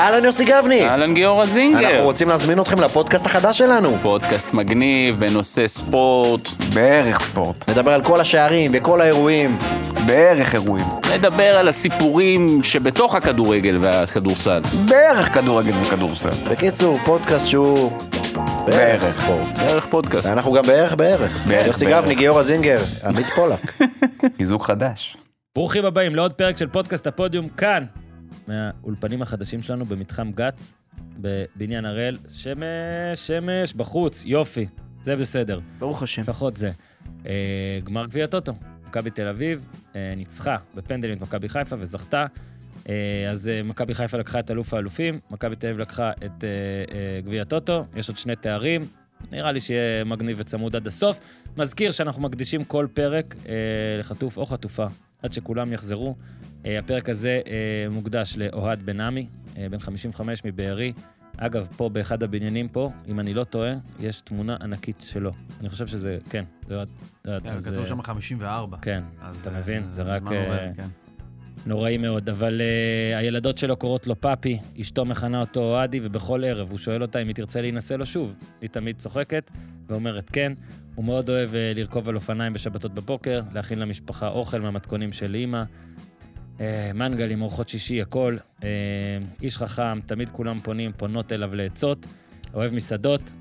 אהלן יוסי גבני! אהלן גיורא זינגר. אנחנו רוצים להזמין אתכם לפודקאסט החדש שלנו. פודקאסט מגניב בנושא ספורט. בערך ספורט. נדבר על כל השערים וכל האירועים. בערך אירועים. נדבר על הסיפורים שבתוך הכדורגל והכדורסל. בערך כדורגל וכדורסל. בקיצור, פודקאסט שהוא... בערך. ספורט. בערך פודקאסט. ואנחנו גם בערך בערך. בערך, יוסי בערך. גבני, גיורא זינגר, עמית פולק. חיזוק חדש. ברוכים הבאים לעוד פרק של פודקאסט הפודיום כאן, מהאולפנים החדשים שלנו במתחם גץ, בבניין הראל. שמש, שמש, בחוץ, יופי, זה בסדר, ברוך השם. לפחות זה. אה, גמר גביע טוטו, מכבי תל אביב אה, ניצחה בפנדלים את מכבי חיפה וזכתה. אה, אז אה, מכבי חיפה לקחה את אלוף האלופים, מכבי תל אביב לקחה את אה, אה, גביע טוטו, יש עוד שני תארים. נראה לי שיהיה מגניב וצמוד עד הסוף. מזכיר שאנחנו מקדישים כל פרק אה, לחטוף או חטופה, עד שכולם יחזרו. אה, הפרק הזה אה, מוקדש לאוהד בן עמי, אה, בן 55 מבארי. אגב, פה באחד הבניינים פה, אם אני לא טועה, יש תמונה ענקית שלו. אני חושב שזה, כן, זה. אוהד, אז, כתוב שם 54. כן, אז, אתה מבין? זה רק... עובר, כן. נוראי מאוד, אבל uh, הילדות שלו קוראות לו פאפי, אשתו מכנה אותו אוהדי, ובכל ערב הוא שואל אותה אם היא תרצה להינשא לו שוב. היא תמיד צוחקת ואומרת כן. הוא מאוד אוהב uh, לרכוב על אופניים בשבתות בבוקר, להכין למשפחה אוכל מהמתכונים של אימא. Uh, מנגלים, ארוחות שישי, הכל. Uh, איש חכם, תמיד כולם פונים, פונות אליו לעצות. אוהב מסעדות.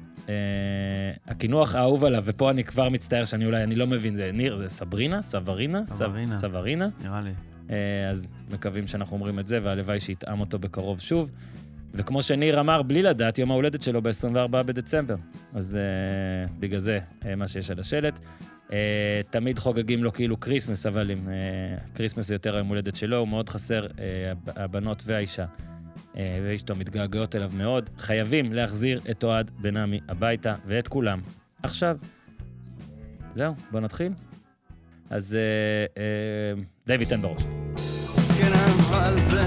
הקינוח האהוב עליו, ופה אני כבר מצטער שאני אולי, אני לא מבין, זה ניר, זה סברינה? סברינה? סב- סברינה. סברינה? נראה לי. אה, אז מקווים שאנחנו אומרים את זה, והלוואי שיטעם אותו בקרוב שוב. וכמו שניר אמר, בלי לדעת, יום ההולדת שלו ב-24 בדצמבר. אז אה, בגלל זה אה, מה שיש על השלט. אה, תמיד חוגגים לו כאילו כריסמס, אבל עם אה, כריסמס זה יותר היום הולדת שלו, הוא מאוד חסר, אה, הב- הבנות והאישה. אה, ואשתו מתגעגעות אליו מאוד. חייבים להחזיר את אוהד בן עמי הביתה, ואת כולם. עכשיו. זהו, בוא נתחיל. אז אה, אה, דיוויד, תן בראש. כן, אבל זה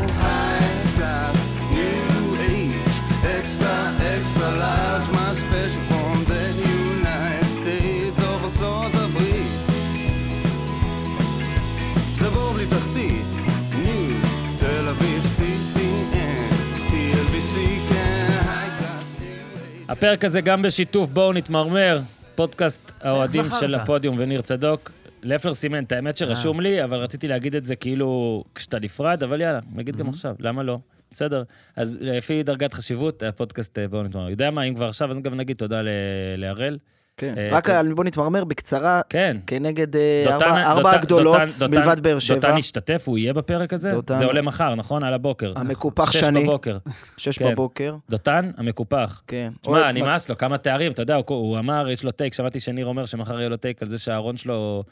הפרק הזה גם בשיתוף בואו נתמרמר, פודקאסט האוהדים? של הפודיום וניר צדוק. לפלר סימן, את האמת שרשום אה. לי, אבל רציתי להגיד את זה כאילו כשאתה נפרד, אבל יאללה, נגיד Mm-hmm. גם עכשיו, למה לא? בסדר. אז לפי דרגת חשיבות, הפודקאסט אה, בואו נתמרמר. יודע מה, אם כבר עכשיו, אז גם נגיד תודה ל- להראל. כן. אה, רק טוב. על- בוא נתמרמר בקצרה, כן. כנגד אה, ארבע- הגדולות, מלבד באר שבע. דותן ישתתף, הוא יהיה בפרק הזה? דותן- זה עולה מחר, נכון? על הבוקר. המקופח שש שני, בבוקר. שש כן. בבוקר. דותן, המקופח. כן. תשמע, נמאס לו, כמה תארים, אתה יודע, הוא, הוא אמר, יש לו טייק, שמעתי שניר אומר שמחר יהיה לו טייק על זה שהארון שלו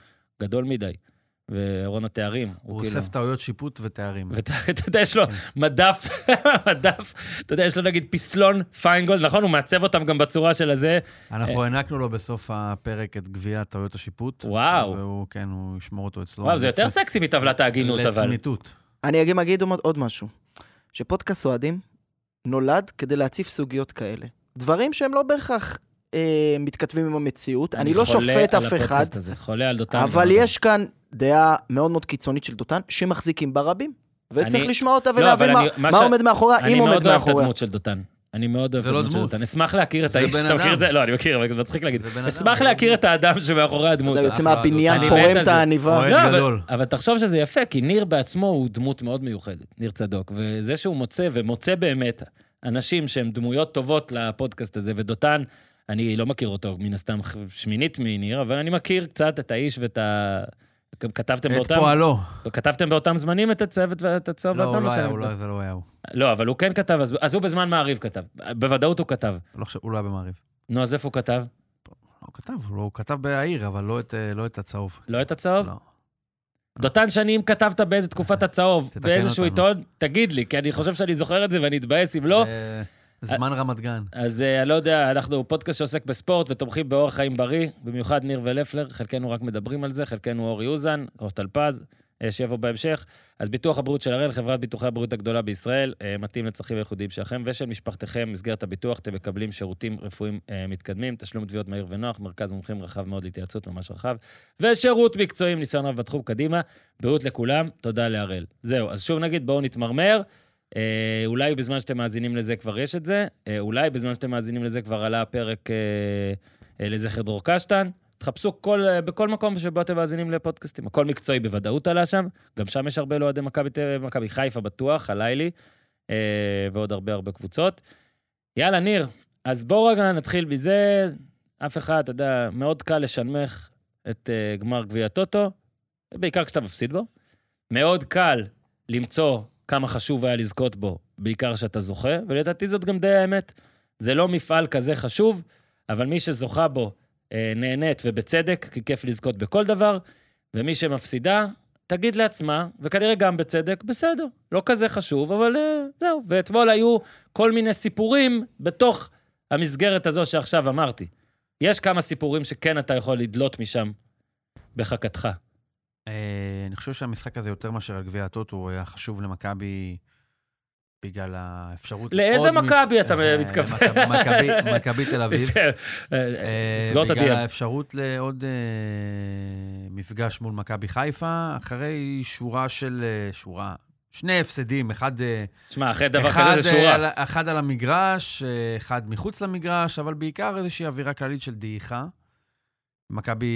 גדול מדי, וארון התארים. הוא כאילו- אוסף טעויות שיפוט ותארים. ואתה אתה יודע, יש לו מדף, מדף, אתה יודע, יש לו נגיד פסלון פיינגולד, נכון? הוא מעצב אותם גם בצורה של הזה. אנחנו הענקנו לו בסוף הפרק את גביע טעויות השיפוט. וואו. והוא, כן, הוא ישמור אותו אצלו. וואו, זה יותר סקסי מטבלת ההגינות, אבל. לצמיתות. אני אגיד אגיד עוד- עוד משהו. שפודקאסט אוהדים נולד כדי להציף סוגיות כאלה. דברים שהם לא בהכרח אה, מתכתבים עם המציאות. אני לא חולה שופט אף אחד, הפודקאסט הזה, חולה על דותן. אבל. יש כאן דעה מאוד מאוד קיצונית של דותן, שמחזיקים בה רבים. וצריך אני- לשמוע אותה לא, ולהבין אבל מה- אני- מה מה ש- עומד מאחוריה, אני אם מאוד עומד אוהב את מאחוריה. הדמות של דותן. אני מאוד אוהב את לא הדמות של. דותן. אשמח להכיר את האיש, אתה מכיר. את זה? לא, אני מכיר, אבל זה מצחיק להגיד. אשמח להכיר את האדם שמאחורי הדמות. אתה יוצא אחלה, מהבניין, אני פורם את. העניבה. לא. אבל תחשוב שזה יפה, כי ניר בעצמו הוא דמות מאוד מיוחדת, ניר צדוק. וזה שהוא מוצא, ומוצא באמת, אנשים שהם דמויות טובות לפודקאסט הזה, ודותן, אני לא מכיר אותו מן הסתם שמינית מניר, אבל אני מכיר קצת את האיש ואת ה... כתבתם את באותם... פועלו. כתבתם באותם זמנים את הצוות ואת הצהוב לא, הוא לא היה? הוא לא זה לא היה הוא. לא, אבל הוא כן כתב, אז, אז הוא בזמן מעריב כתב. בוודאות הוא כתב. לא חושב- הוא לא היה במעריב. נו, אז איפה הוא כתב? הוא כתב, הוא כתב בהעיר, אבל לא את, אה, לא את הצהוב. לא את הצהוב? לא. דותן שני, אם כתבת באיזה תקופת הצהוב, תתקן באיזשהו אותנו. עיתון, תגיד לי, כי אני חושב שאני זוכר את זה ואני אתבאס אם לא. זמן רמת גן. אז אה, אני לא יודע, אנחנו פודקאסט שעוסק בספורט ותומכים באורח חיים בריא, במיוחד ניר ולפלר, חלקנו רק מדברים על זה, חלקנו אורי אוזן, או טלפז, אה, שיבוא בהמשך. אז ביטוח הבריאות של הראל, חברת ביטוחי הבריאות הגדולה בישראל, אה, מתאים לצרכים הייחודיים שלכם ושל משפחתכם. במסגרת הביטוח אתם מקבלים שירותים רפואיים מתקדמים, תשלום תביעות מהיר ונוח, מרכז מומחים רחב מאוד להתייעצות, ממש רחב, ושירות מקצועי עם ניסיון רב בתחום קדימה. בריאות לכולם, תודה להראל. זהו, אז שוב נגיד, בואו נתמרמר. אה, אולי בזמן שאתם מאזינים לזה כבר יש את זה, אה, אולי בזמן שאתם מאזינים לזה כבר עלה הפרק אה, אה, לזכר דרור קשטן. תחפשו כל, אה, בכל מקום שבו אתם מאזינים לפודקאסטים. הכל מקצועי בוודאות עלה שם, גם שם יש הרבה לאוהדי מכבי חיפה בטוח, עליי לי, אה, ועוד הרבה הרבה קבוצות. יאללה, ניר, אז בואו רגע נתחיל מזה. אף אחד, אתה יודע, מאוד קל לשנמך את אה, גמר גביע הטוטו, בעיקר כשאתה מפסיד בו. מאוד קל למצוא כמה חשוב היה לזכות בו, בעיקר כשאתה זוכה, ולדעתי זאת גם די האמת. זה לא מפעל כזה חשוב, אבל מי שזוכה בו אה, נהנית ובצדק, כי כיף לזכות בכל דבר, ומי שמפסידה, תגיד לעצמה, וכנראה גם בצדק, בסדר, לא כזה חשוב, אבל אה, זהו. ואתמול היו כל מיני סיפורים בתוך המסגרת הזו שעכשיו אמרתי. יש כמה סיפורים שכן אתה יכול לדלות משם בחכתך. אה, אני חושב שהמשחק הזה, יותר מאשר על גביע הטוטו, הוא היה חשוב למכבי בגלל האפשרות... לאיזה מכבי אתה אה, מתכוון? מכבי- תל אביב. אה, סגור את בגלל הדיון. האפשרות לעוד מפגש מול מכבי חיפה, אחרי שורה של... שורה... שני הפסדים, אחד, אה, שמע, אחרי דבר כזה זה שורה. על, אחד על המגרש, אחד מחוץ למגרש, אבל בעיקר איזושהי אווירה כללית של דעיכה. מכבי,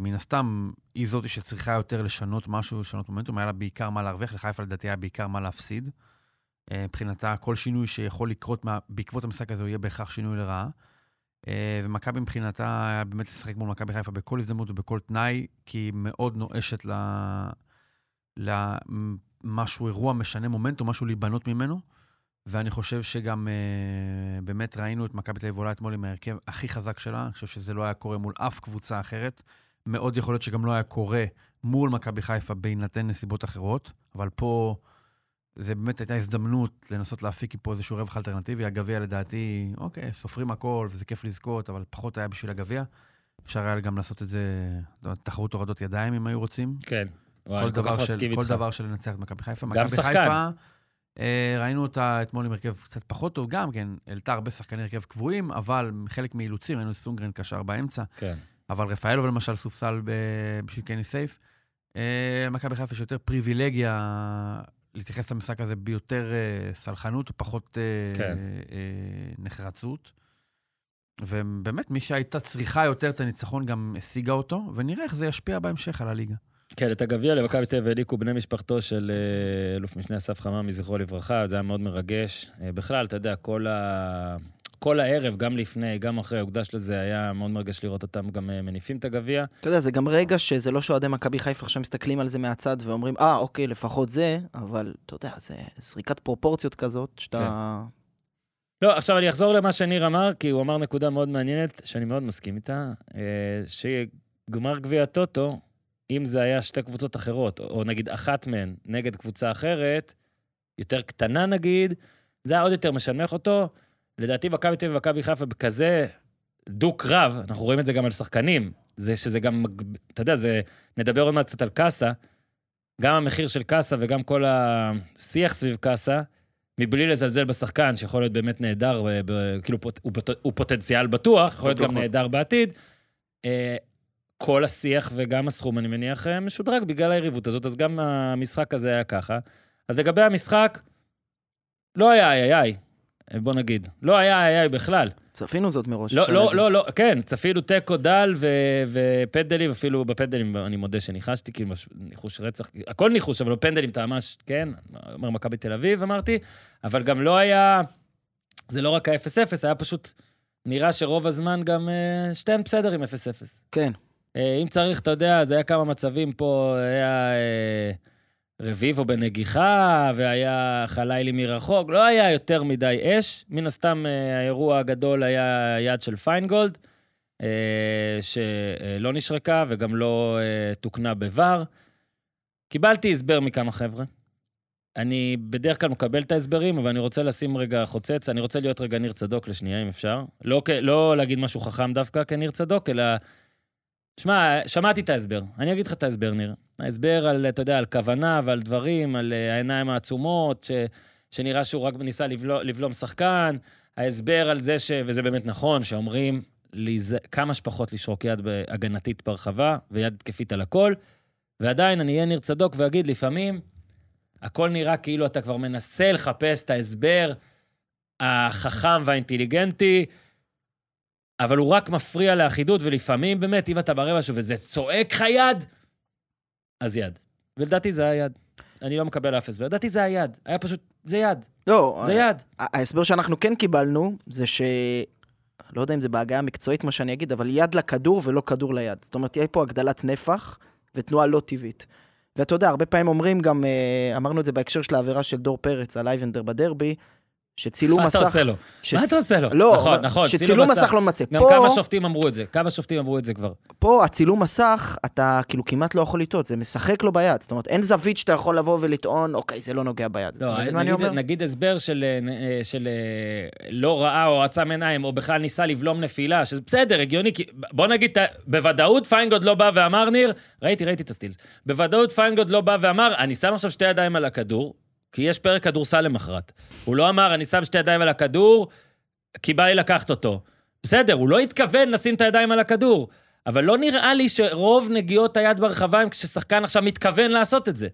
מן הסתם, היא זאתי שצריכה יותר לשנות משהו, לשנות מומנטום, היה לה בעיקר מה להרוויח, לחיפה לדעתי היה בעיקר מה להפסיד. אה, מבחינתה, כל שינוי שיכול לקרות מה, בעקבות המשחק הזה, הוא יהיה בהכרח שינוי לרעה. אה, ומכבי מבחינתה היה באמת לשחק מול מכבי חיפה בכל הזדמנות ובכל תנאי, כי היא מאוד נואשת. למשהו, אירוע משנה מומנטום, משהו להיבנות ממנו. ואני חושב שגם אה, באמת ראינו את מכבי תל אביב עולה אתמול עם ההרכב הכי חזק שלה. אני חושב שזה לא היה קורה מול אף קבוצה אחרת. מאוד יכול להיות שגם לא היה קורה מול מכבי חיפה בהינתן נסיבות אחרות, אבל פה זה באמת הייתה הזדמנות לנסות להפיק מפה איזשהו רווח אלטרנטיבי. הגביע לדעתי, אוקיי, סופרים הכל וזה כיף לזכות, אבל פחות היה בשביל הגביע. אפשר היה גם לעשות את זה, תחרות הורדות ידיים אם היו רוצים. כן. כל דבר, של, כל. דבר של לנצח את מכבי חיפה. גם שחקן. חיפה, ראינו אותה אתמול עם הרכב קצת פחות טוב גם, כן, העלתה הרבה שחקני הרכב קבועים, אבל חלק מאילוצים, ראינו סונגרן קשר באמצע, כן. אבל רפאלוב למשל סופסל בשביל קני סייף. אה, למכבי חיפה יש יותר פריבילגיה להתייחס למשחק הזה ביותר אה, סלחנות ופחות אה, כן. אה, נחרצות. ובאמת, מי שהייתה צריכה יותר את הניצחון גם השיגה אותו, ונראה איך זה ישפיע בהמשך על הליגה. כן, את הגביע למכבי תל אביב העניקו בני משפחתו של אה, אלוף משנה אסף חממי, זכרו לברכה, זה היה מאוד מרגש. אה, בכלל, אתה יודע, כל, ה... כל הערב, גם לפני, גם אחרי, הוקדש לזה, היה מאוד מרגש לראות אותם גם אה, מניפים את הגביע. אתה יודע, זה גם רגע שזה לא שאוהדי מכבי חיפה עכשיו מסתכלים על זה מהצד ואומרים, אה, אוקיי, לפחות זה, אבל אתה יודע, זה זריקת פרופורציות כזאת, שאתה... לא, עכשיו אני אחזור למה שניר אמר, כי הוא אמר נקודה מאוד מעניינת, שאני מאוד מסכים איתה, שגמר גביע הטוטו, אם זה היה שתי קבוצות אחרות, או נגיד אחת מהן נגד קבוצה אחרת, יותר קטנה נגיד, זה היה עוד יותר משנמך אותו. לדעתי מכבי תל אביב ומכבי חיפה בכזה דו-קרב, אנחנו רואים את זה גם על שחקנים, זה שזה גם, אתה יודע, זה, נדבר עוד מעט קצת על קאסה, גם המחיר של קאסה וגם כל השיח סביב קאסה, מבלי לזלזל בשחקן, שיכול להיות באמת נהדר, כאילו הוא, פוט, הוא פוטנציאל בטוח, יכול להיות גם. נהדר בעתיד. כל השיח וגם הסכום, אני מניח, אה, משודרג בגלל היריבות הזאת, אז גם המשחק הזה היה ככה. אז לגבי המשחק, לא היה איי איי, בוא נגיד. לא היה איי איי בכלל. צפינו זאת מראש. לא, לא. לא, לא, כן, צפינו תיקו דל ו- ופנדלים, אפילו בפנדלים אני מודה שניחשתי, כאילו, ניחוש רצח, הכל ניחוש, אבל בפנדלים אתה ממש, כן, אומר מכבי תל אביב, אמרתי, אבל גם לא היה, זה לא רק ה-0-0, היה פשוט, נראה שרוב הזמן גם אה, שתיהן בסדר עם 0-0. כן. אה, אם צריך, אתה יודע, זה היה כמה מצבים פה, היה אה, רביבו בנגיחה, והיה חלילי מרחוק, לא היה יותר מדי אש. מן הסתם, אה, האירוע הגדול היה יד של פיינגולד, שלא נשרקה וגם לא תוקנה בVAR. קיבלתי הסבר מכמה חבר'ה. אני בדרך כלל מקבל את ההסברים, אבל אני רוצה לשים רגע חוצץ, אני רוצה להיות רגע ניר צדוק לשנייה, אם אפשר. לא, לא להגיד משהו חכם דווקא כניר צדוק, אלא שמע, שמעתי את ההסבר. אני אגיד לך את ההסבר, ניר. ההסבר על, אתה יודע, על כוונה ועל דברים, על אה, העיניים העצומות, ש, שנראה שהוא רק ניסה לבלום, לבלום שחקן. ההסבר על זה, ש, וזה באמת נכון, שאומרים להיז... כמה שפחות לשרוק יד הגנתית ברחבה ויד התקפית על הכל, ועדיין אני אהיה ניר צדוק ואגיד, לפעמים הכל נראה כאילו אתה כבר מנסה לחפש את ההסבר החכם והאינטליגנטי, אבל הוא רק מפריע לאחידות, ולפעמים באמת, אם אתה ברבע שלו וזה צועק לך יד, אז יד. ולדעתי זה היה יד. אני לא מקבל אף הסבר. לדעתי זה היה יד. היה פשוט, זה יד. לא, זה יד. ה- ההסבר שאנחנו כן קיבלנו, זה ש... לא יודע אם זה בהגיה המקצועית, מה שאני אגיד, אבל יד לכדור ולא כדור ליד. זאת אומרת, תהיה פה הגדלת נפח ותנועה לא טבעית. ואתה יודע, הרבה פעמים אומרים גם, אה, אמרנו את זה בהקשר של העבירה של דור פרץ על אייבנדר בדרבי, שצילום מה מסך... אתה עושה לו? שצ- מה אתה עושה לו? לא, נכון, נכון. שצילום מסך לא ממצה. גם פה- כמה שופטים אמרו את זה. כמה שופטים אמרו את זה כבר. פה הצילום מסך, אתה כאילו כמעט לא יכול לטעות, זה משחק לו ביד. זאת אומרת, אין זווית שאתה יכול לבוא ולטעון, אוקיי, זה לא נוגע ביד. לא, מה נגיד, אומר? נגיד הסבר של, אה, של אה, לא ראה או עצם עיניים, או בכלל ניסה לבלום נפילה, שזה בסדר, הגיוני, כי בוא נגיד, בוודאות פיינגוד לא בא ואמר, ניר, ראיתי, ראיתי את הסטילס, בוודאות פיינגוד לא בא ואמר, אני שם עכשיו שתי ידיים על הכדור, כי יש פרק כדורסל למחרת. הוא לא אמר, אני שם שתי ידיים על הכדור, כי בא לי לקחת אותו. בסדר, הוא לא התכוון לשים את הידיים על הכדור, אבל לא נראה לי שרוב נגיעות היד ברחבה הם כששחקן עכשיו מתכוון לעשות את זה.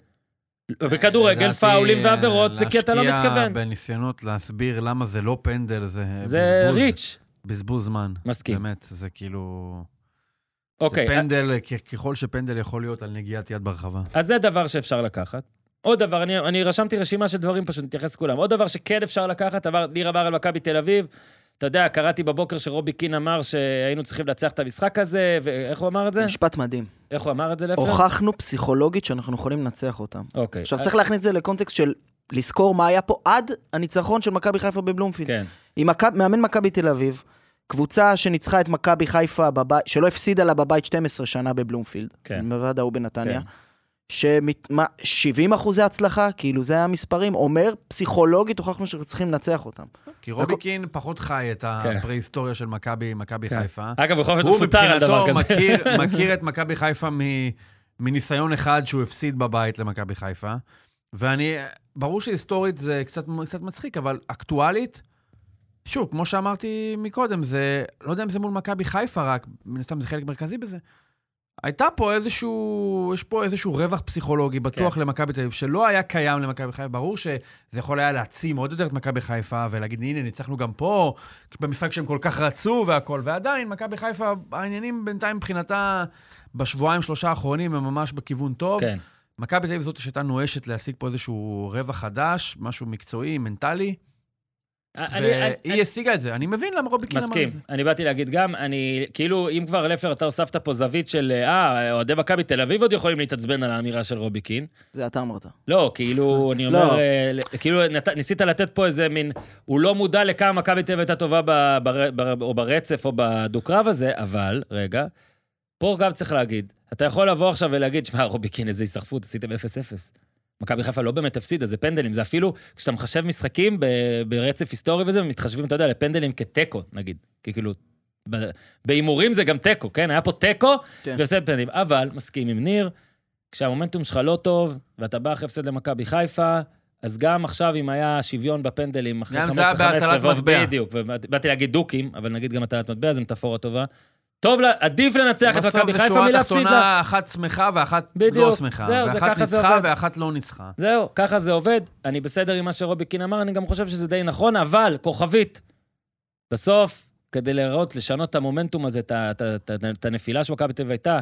בכדורגל, פאולים ועבירות, זה כי אתה לא להשקיע מתכוון. בניסיונות להסביר למה זה לא פנדל, זה זה בזבוז, ריץ'. בזבוז זמן. מסכים. באמת, זה כאילו... אוקיי, זה פנדל, כ- ככל שפנדל יכול להיות על נגיעת יד ברחבה. אז זה דבר שאפשר לקחת. עוד דבר, אני, אני רשמתי רשימה של דברים, פשוט נתייחס לכולם. עוד דבר שכן אפשר לקחת, עבר, ניר עבר על מכבי תל אביב. אתה יודע, קראתי בבוקר שרובי קין אמר שהיינו צריכים לנצח את המשחק הזה, ואיך הוא אמר את זה? משפט מדהים. איך הוא אמר את זה, לפלר? הוכחנו פסיכולוגית שאנחנו יכולים לנצח אותם. אוקיי. עכשיו, צריך להכניס את זה לקונטקסט של לזכור מה היה פה עד הניצחון של מכבי חיפה בבלומפילד. כן, עם מכב- מאמן מכבי תל אביב, קבוצה שניצחה את מכבי חיפה בבית, שלא הפסידה לה בבית 12 שנה בבלומפילד, כן. מלבד ההוא בנתניה, כן. שמת, מה, 70 אחוזי הצלחה, כאילו זה המספרים, אומר פסיכולוגית הוכחנו שאנחנו צריכים לנצח אותם. כי רובי קין פחות חי את כן. הפרה-היסטוריה של מכבי, מכבי כן. חיפה. אגב, הוא יכול להיות הוא מפוטר על דבר מבחינתו כזה. מכיר, מכיר את מכבי חיפה מ, מניסיון אחד שהוא הפסיד בבית למכבי חיפה. ואני, ברור שהיסטורית זה קצת, קצת מצחיק, אבל אקטואלית, שוב, כמו שאמרתי מקודם, זה, לא יודע אם זה מול מכבי חיפה רק, מן הסתם זה חלק מרכזי בזה. הייתה פה איזשהו, יש פה איזשהו רווח פסיכולוגי בטוח כן. למכבי תל אביב, שלא היה קיים למכבי חיפה. ברור שזה יכול היה להעצים עוד יותר את מכבי חיפה, ולהגיד, הנה, ניצחנו גם פה, במשחק שהם כל כך רצו והכל, ועדיין, מכבי חיפה, העניינים בינתיים מבחינתה, בשבועיים, שלושה האחרונים, הם ממש בכיוון טוב. כן. מכבי תל אביב זאת שהייתה נואשת להשיג פה איזשהו רווח חדש, משהו מקצועי, מנטלי, והיא השיגה את זה. אני מבין למה רובי קין אמר מסכים. את זה. אני באתי להגיד גם, אני, כאילו, אם כבר לפר, אתה הוספת פה זווית של, אה, אוהדי מכבי תל אביב עוד יכולים להתעצבן על האמירה של רובי קין. זה אתה אמרת. לא, כאילו, אני אומר, לא. אה, כאילו, ניסית לתת פה איזה מין, הוא לא מודע לכמה מכבי תל אביב הייתה טובה ב, בר, בר, או ברצף או בדו-קרב הזה, אבל, רגע, פה גם צריך להגיד, אתה יכול לבוא עכשיו ולהגיד, שמע, רובי קין, איזה היסחפות, עשיתם 0-0. מכבי חיפה לא באמת הפסידה, זה פנדלים, זה אפילו, כשאתה מחשב משחקים ב, ברצף היסטורי וזה, מתחשבים, אתה יודע, לפנדלים כתיקו, נגיד. כי כאילו, בהימורים זה גם תיקו, כן? היה פה תיקו, כן. ועושה פנדלים. אבל, מסכים עם ניר, כשהמומנטום שלך לא טוב, ואתה בא אחרי הפסד למכבי חיפה, אז גם עכשיו, אם היה שוויון בפנדלים אחרי גם 15-15, זה היה בהטלת ועוד- מטבע. בדיוק, ובאתי להגיד דוקים, אבל נגיד גם הטלת מטבע, זו מטאפורה טובה. טוב, עדיף לנצח את מכבי חיפה מלהפסיד לה. תחתונה, אחת שמחה ואחת בדיוק, לא שמחה. זהו, זה ואחת ככה זה ניצחה עובד. ואחת לא ניצחה. זהו, ככה זה עובד. אני בסדר עם מה שרובי קין אמר, אני גם חושב שזה די נכון, אבל, כוכבית, בסוף, כדי להראות, לשנות את המומנטום הזה, את את את את הנפילה שמכבי תל הייתה,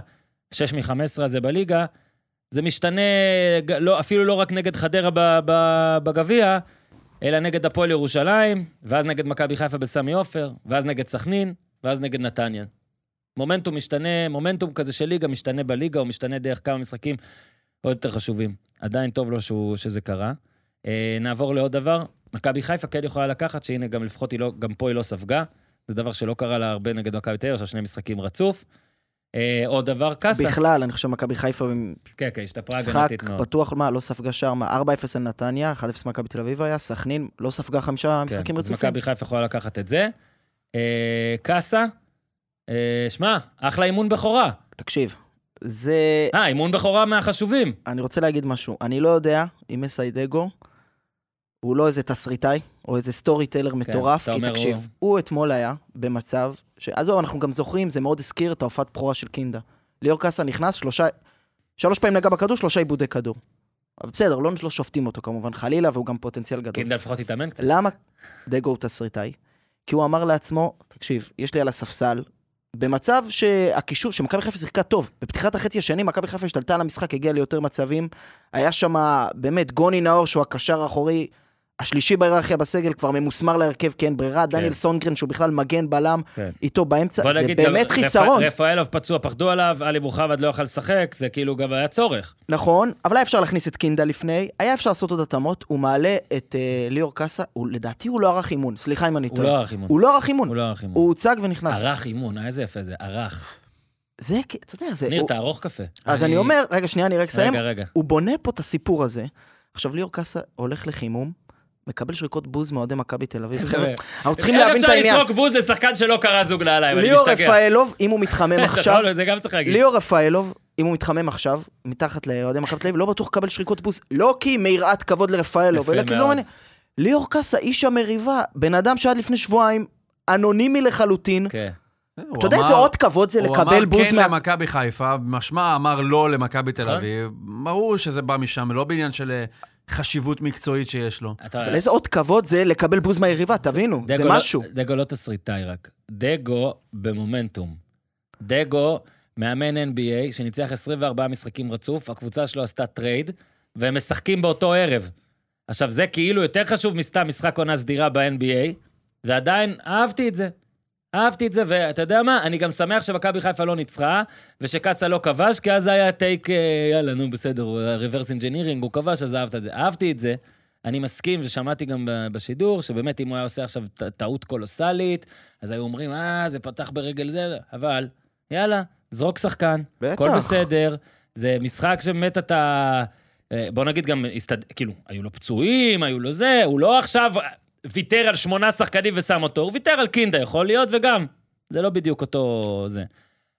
6 מ-15 הזה בליגה, זה משתנה לא, אפילו לא רק נגד חדרה בגביע, אלא נגד הפועל ירושלים, ואז נגד מכבי חיפה בסמי עופר, ואז נגד סכנין, ואז נגד נתניה. מומנטום משתנה, מומנטום כזה של ליגה משתנה בליגה, או משתנה דרך כמה משחקים עוד יותר חשובים. עדיין טוב לו שהוא, שזה קרה. אה, נעבור לעוד דבר. מכבי חיפה כן יכולה לקחת, שהנה גם לפחות לא, גם פה היא לא ספגה. זה דבר שלא קרה לה הרבה נגד מכבי תל אביב, עכשיו שני משחקים רצוף. אה, עוד דבר, קאסה. בכלל, אני חושב מכבי חיפה כן, כן, השתפרה הגנתית מאוד. פתוח, מה, לא ספגה שער, מה, 4-0 על נתניה, 1-0 מכבי תל אביב היה, סכנין לא ספגה חמישה משחקים כן, אז רצופים. מכבי חיפה יכולה לקחת את זה. אה, קאסה, שמע, אחלה אימון בכורה. תקשיב, זה... אה, אימון בכורה מהחשובים. אני רוצה להגיד משהו. אני לא יודע אם מסיידגו הוא לא איזה תסריטאי, או איזה סטורי טלר מטורף, אתה כי תקשיב, הוא- הוא אתמול היה במצב, ש... עזוב, אנחנו גם זוכרים, זה מאוד הזכיר את ההופעת בכורה של קינדה. ליאור קאסה נכנס, שלושה... שלוש פעמים נגע בכדור, שלושה עיבודי כדור. אבל בסדר, לא, לא שופטים אותו כמובן, חלילה, והוא גם פוטנציאל גדול. קינדה לפחות התאמן קצת. למה דגו הוא תסריטאי? כי הוא אמר לעצמו, תקשיב, יש לי על הספסל, במצב שהקישור, שמכבי חיפה שיחקה טוב, בפתיחת החצי השני מכבי חיפה השתלטה על המשחק, הגיעה ליותר מצבים, היה שם באמת גוני נאור שהוא הקשר האחורי, השלישי בהיררכיה בסגל, כבר ממוסמר להרכב, כי אין ברירה, דניאל סונגרן שהוא בכלל מגן בלם, כן. איתו באמצע, זה נגיד, גם באמת רפ- חיסרון. רפאלוב פצוע, פחדו עליו, עלי מוחמד לא יכל לשחק, זה כאילו גם היה צורך. נכון, אבל היה אפשר להכניס את קינדה לפני, היה אפשר לעשות עוד התאמות, הוא מעלה את אה, ליאור קאסה, הוא, לדעתי הוא לא ערך אימון, סליחה אם אני הוא טועה. לא ערך אימון. הוא לא ערך אימון, הוא לא ערך אימון. הוא הוצג ונכנס. ערך אימון, אה, איזה יפה זה, ערך. זה, אתה יודע, זה... ניר, הוא- תערוך קפה. אז אני אומר, רגע, שנייה, אני רק אסיים. רגע, רגע. הוא בונה פה את הסיפור הזה. עכשיו, ליאור קאסה הולך לחימום, מקבל שריקות בוז מאוהדי מכבי תל אביב. אנחנו צריכים להבין את איך העניין. אפשר לשרוק בוז לשחקן שלא קרא זוג נעליים, אני ליאור משתגע. רפאלוב, אם הוא מתחמם עכשיו, זה גם צריך להגיד. ליאור רפאלוב, אם הוא מתחמם עכשיו, מתחת לאוהדי מכבי תל אביב, לא בטוח לקבל שריקות בוז, לא כי מיראת כבוד לרפאלוב, אלא כי זה לא. מעניין. ליאור קאסה, איש המריבה, בן אדם שעד לפני שבועיים, אנונימי לחלוטין. כן. אתה יודע איזה אות כבוד זה לקבל הוא בוז אמר כן מה... למכבי חיפה, משמע אמר לא למכבי תל נכון. אביב. ברור שזה בא משם, לא בעניין של חשיבות מקצועית שיש לו. אתה- אבל איזה אות כבוד זה לקבל בוז מהיריבה, תבינו, זה דגו לא- משהו. דגו לא תסריטאי רק. דגו במומנטום. דגו, מאמן NBA, שניצח 24 משחקים רצוף, הקבוצה שלו עשתה טרייד, והם משחקים באותו ערב. עכשיו, זה כאילו יותר חשוב מסתם משחק עונה סדירה ב-NBA, ועדיין אהבתי את זה. אהבתי את זה, ואתה יודע מה? אני גם שמח שמכבי חיפה לא ניצחה, ושקאסה לא כבש, כי אז היה take, אה, יאללה, נו, בסדר, reverse engineering, הוא כבש, אז אהבת את זה. אהבתי את זה. אני מסכים, ושמעתי גם בשידור, שבאמת אם הוא היה עושה עכשיו טעות קולוסלית, אז היו אומרים, אה, זה פתח ברגל זה, אבל יאללה, זרוק שחקן, בטח. הכל בסדר. זה משחק שבאמת אתה... אה, בוא נגיד גם, הסתד... כאילו, היו לו פצועים, היו לו זה, הוא לא עכשיו ויתר על שמונה שחקנים ושם אותו, הוא ויתר על קינדה, יכול להיות, וגם, זה לא בדיוק אותו זה.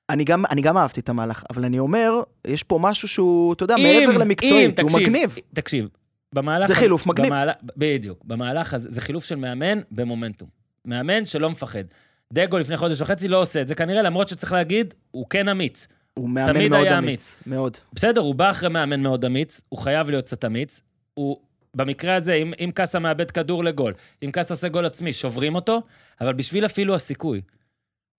אני גם, אני גם אהבתי את המהלך, אבל אני אומר, יש פה משהו שהוא, אתה יודע, אם- מעבר למקצועית, אם, הוא תקשיב, מגניב. תקשיב, במהלך... זה חילוף מגניב. במהלך, בדיוק. במהלך הזה, זה חילוף של מאמן במומנטום. מאמן שלא מפחד. דגו לפני חודש וחצי לא עושה את זה, כנראה, למרות שצריך להגיד, הוא כן אמיץ. הוא מאמן תמיד מאוד היה אמיץ. מאוד. בסדר, הוא בא אחרי מאמן מאוד אמיץ, הוא חייב להיות קצת אמיץ. הוא, במקרה הזה, אם, אם קאסה מאבד כדור לגול, אם קאסה עושה גול עצמי, שוברים אותו, אבל בשביל אפילו הסיכוי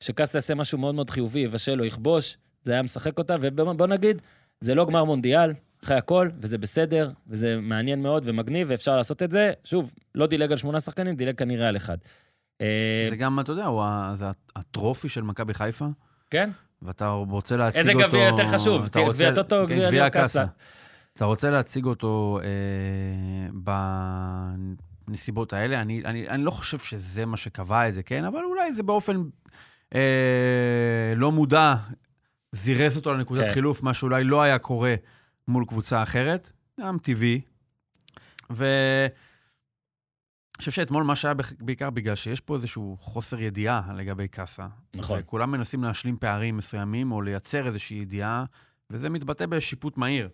שקאסה יעשה משהו מאוד מאוד חיובי, יבשל או יכבוש, זה היה משחק אותה, ובוא נגיד, זה לא גמר מונדיאל, אחרי הכל, וזה בסדר, וזה מעניין מאוד ומגניב, ואפשר לעשות את זה. שוב, לא דילג על שמונה שחקנים, דילג כנראה על אחד. אה, זה גם, אתה יודע, הוא זה הטרופי של מכבי חיפה, כן? ואתה רוצה להציג איזה אותו... גביע יותר חשוב? גביע טוטו או כן, גביע ליאור קאסה? אתה רוצה להציג אותו אה, בנסיבות האלה? אני, אני, אני לא חושב שזה מה שקבע את זה, כן? אבל אולי זה באופן אה, לא מודע זירז אותו לנקודת כן. חילוף, מה שאולי לא היה קורה מול קבוצה אחרת, גם טבעי. ו... חושב שאתמול מה שהיה בעיקר בגלל שיש פה איזשהו חוסר ידיעה לגבי קאסה. נכון. וכולם מנסים להשלים פערים מסוימים או לייצר איזושהי ידיעה, וזה מתבטא בשיפוט מהיר.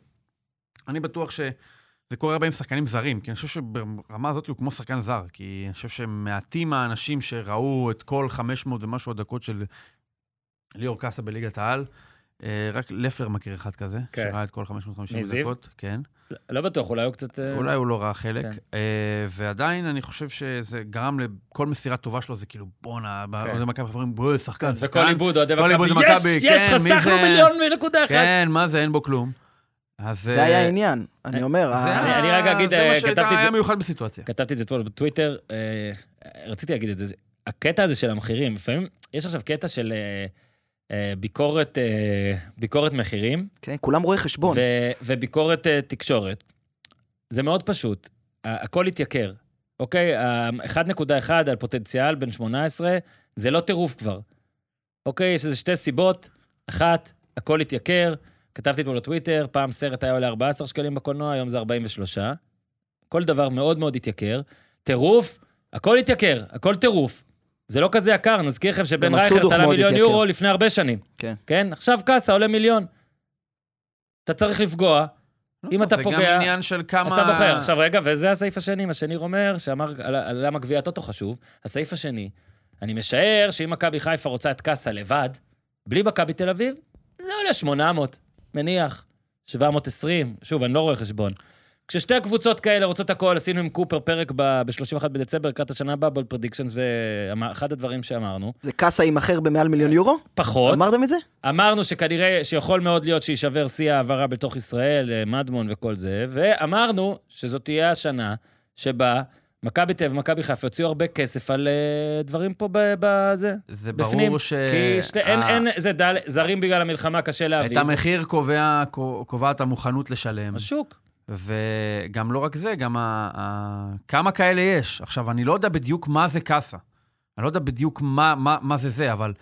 אני בטוח שזה קורה הרבה עם שחקנים זרים, כי אני חושב שברמה הזאת הוא כמו שחקן זר, כי אני חושב שמעטים האנשים שראו את כל 500 ומשהו הדקות של ליאור קאסה בליגת העל. אה, רק לפלר מכיר אחד כזה, כן. שראה את כל 550 מי, זיו? דקות. כן. לא בטוח, אולי הוא קצת... אה, אולי הוא לא ראה חלק. כן. אה, ועדיין אני חושב שזה גרם לכל מסירה טובה שלו, זה כאילו, בואנה, אוהדי מכבי חיפה אומרים, בואי, שחקן, שחקן. וכל עיבוד, אוהדי מכבי, יש, יש, כן, חסכנו? מיליון מנקודה אחת. כן, מה זה, אין בו כלום. אז... זה אה, היה העניין, אני אומר. זה ה- אני- רק אגיד, זה אה, מה כתבתי את היה זה- מיוחד בסיטואציה. כתבתי את זה אתמול בטוויטר, אה, רציתי להגיד את זה. הקטע הזה של המחירים, לפעמים יש עכשיו קטע של אה, אה, ביקורת, אה, ביקורת מחירים, כן, כולם רואי חשבון. וביקורת אה, תקשורת. זה מאוד פשוט, הכל התייקר, אוקיי? ה- 1.1 על פוטנציאל בן 18, זה לא טירוף כבר. אוקיי, יש איזה שתי סיבות. אחת, הכל התייקר, כתבתי אתמול לטוויטר, פעם סרט היה עולה 14 שקלים בקולנוע, היום זה 43. כל דבר מאוד מאוד התייקר. טירוף, הכל התייקר, הכל טירוף. זה לא כזה יקר, נזכיר לכם שבן רייכרד עלה מאוד מיליון התייקר. יורו לפני הרבה שנים. כן. כן? עכשיו קאסה עולה מיליון. אתה צריך לפגוע, אם אתה זה פוגע, גם עניין של כמה... אתה בוחר. עכשיו רגע, וזה הסעיף השני, מה שניר אומר, שאמר על, על למה גביע הטוטו חשוב. הסעיף השני, אני משער שאם מכבי חיפה רוצה את קאסה לבד, בלי מכבי תל אביב, זה עולה 800, מניח, 720, שוב, אני לא רואה חשבון. כששתי הקבוצות כאלה רוצות הכל, עשינו עם קופר פרק ב-31 בדצמבר, לקראת השנה הבאה, בולד פרדיקשנס, ואחד הדברים שאמרנו, זה קאסה יימכר במעל מיליון יורו? פחות, אמרתם את זה? אמרנו שכנראה, שיכול מאוד להיות שיישבר שיא העברה בתוך ישראל, אה, מדמון וכל זה, ואמרנו שזאת תהיה השנה שבה מכבי תל אביב ומכבי חיפה יוציאו הרבה כסף על אה, דברים פה בזה. זה בפנים. ברור ש... כי שתי, אין, ה- אין, זה דל, זרים בגלל המלחמה, קשה להביא. את המחיר קובע, קובעת המוכנות לשלם. השוק. וגם לא רק זה, גם ה, ה, כמה כאלה יש. עכשיו, אני לא יודע בדיוק מה זה קאסה. אני לא יודע בדיוק מה, מה, מה זה זה, אבל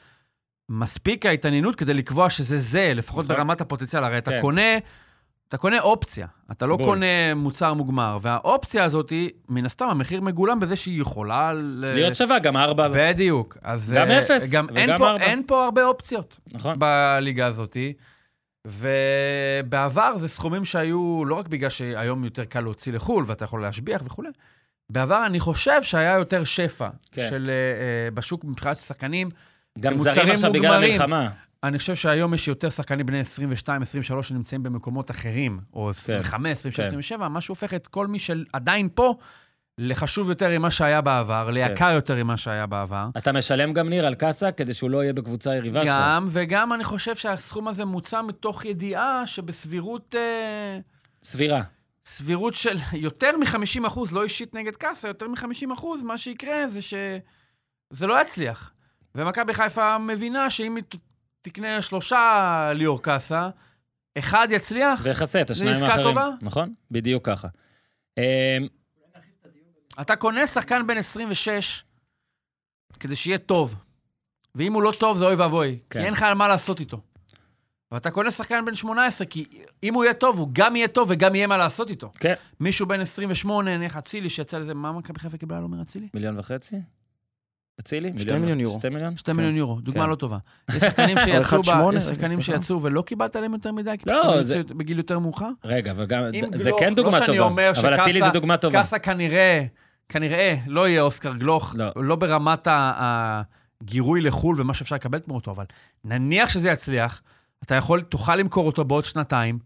מספיק ההתעניינות כדי לקבוע שזה זה, לפחות נכון. ברמת הפוטנציאל. הרי אתה כן. קונה... אתה קונה אופציה, אתה לא בול. קונה מוצר מוגמר, והאופציה הזאת, היא, מן הסתם, המחיר מגולם בזה שהיא יכולה... ל... להיות שווה, גם ארבע, בדיוק. אז... גם אה, אפס, גם אין וגם פה, ארבע. אין פה הרבה אופציות. נכון? בליגה הזאת. ובעבר זה סכומים שהיו, לא רק בגלל שהיום יותר קל להוציא לחו"ל ואתה יכול להשביח וכולי, בעבר אני חושב שהיה יותר שפע כן. של, אה, בשוק מבחינת שחקנים. גם זרים עכשיו בגלל מוגמרים. המלחמה. אני חושב שהיום יש יותר שחקנים בני 22, 23 שנמצאים במקומות אחרים, או 25, 26, כן. 27, מה שהופך את כל מי שעדיין פה לחשוב יותר ממה שהיה בעבר, ליקר יותר ממה שהיה בעבר. אתה משלם גם ניר על קאסה כדי שהוא לא יהיה בקבוצה יריבה שלך. גם, וגם אני חושב שהסכום הזה מוצע מתוך ידיעה שבסבירות... אה, סבירה. סבירות של יותר מ-50 אחוז, לא אישית נגד קאסה, יותר מ-50 אחוז, מה שיקרה זה שזה לא יצליח. ומכבי חיפה מבינה שאם היא תקנה שלושה ליאור קאסה, אחד יצליח, ויכסה את השניים האחרים. טובה? נכון? בדיוק ככה. אה, אתה קונה שחקן בן 26 כדי שיהיה טוב. ואם הוא לא טוב, זה אוי ואבוי. כן. כי אין לך על מה לעשות איתו. ואתה קונה שחקן בן 18, כי אם הוא יהיה טוב, הוא גם יהיה טוב וגם יהיה מה לעשות איתו. כן. מישהו בן 28, נניח אצילי, שיצא לזה, מה מכבי חיפה קיבלה על עומר אצילי? מיליון וחצי? אצילי? מיליון יורו. שתי מיליון? שתי כן. מיליון יורו, דוגמה כן. לא טובה. יש שחקנים שיצאו, ב... 1.8, יש שחקנים סליחה. שיצאו ולא קיבלת עליהם יותר מדי, כי לא, פשוט הם בגיל יותר מאוחר? רגע, אבל גם, זה כן לא דוגמה שאני טובה. אבל אצילי זה דוגמה טובה. קאסה כנראה, כנראה לא יהיה אוסקר גלוך, לא. לא ברמת הגירוי לחו"ל ומה שאפשר לקבל תמורתו, אבל נניח שזה יצליח, אתה יכול, תוכל למכור אותו בעוד שנתיים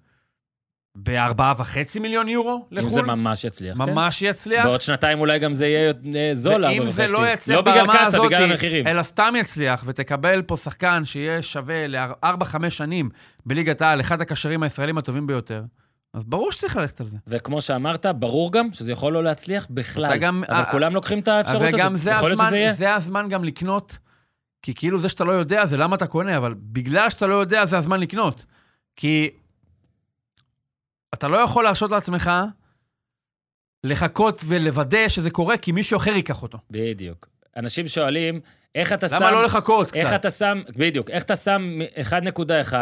בארבעה וחצי מיליון יורו אם זה לחו"ל, ממש יצליח. כן. ממש יצליח. בעוד שנתיים אולי גם זה יהיה אה, זול, ואם ארבע זה וחצי. לא יצליח לא ברמה קאסה, הזאת, בגלל המחירים. אלא סתם יצליח, ותקבל פה שחקן שיהיה שווה ל-4-5 שנים בליגת העל, אחד הקשרים הישראלים הטובים ביותר, אז ברור שצריך ללכת על זה. וכמו שאמרת, ברור גם שזה יכול לא להצליח בכלל. גם- אבל אה, כולם לוקחים את האפשרות הזאת. וגם זה הזמן. זה הזמן גם לקנות, כי כאילו זה שאתה לא יודע, זה למה אתה קונה, אבל בגלל שאתה לא יודע, זה הזמן לקנות. כי אתה לא יכול להרשות לעצמך לחכות ולוודא שזה קורה, כי מישהו אחר ייקח אותו. בדיוק. אנשים שואלים, איך אתה שם... למה לא לחכות איך קצת? אתה שם, בדיוק, איך אתה שם 1.1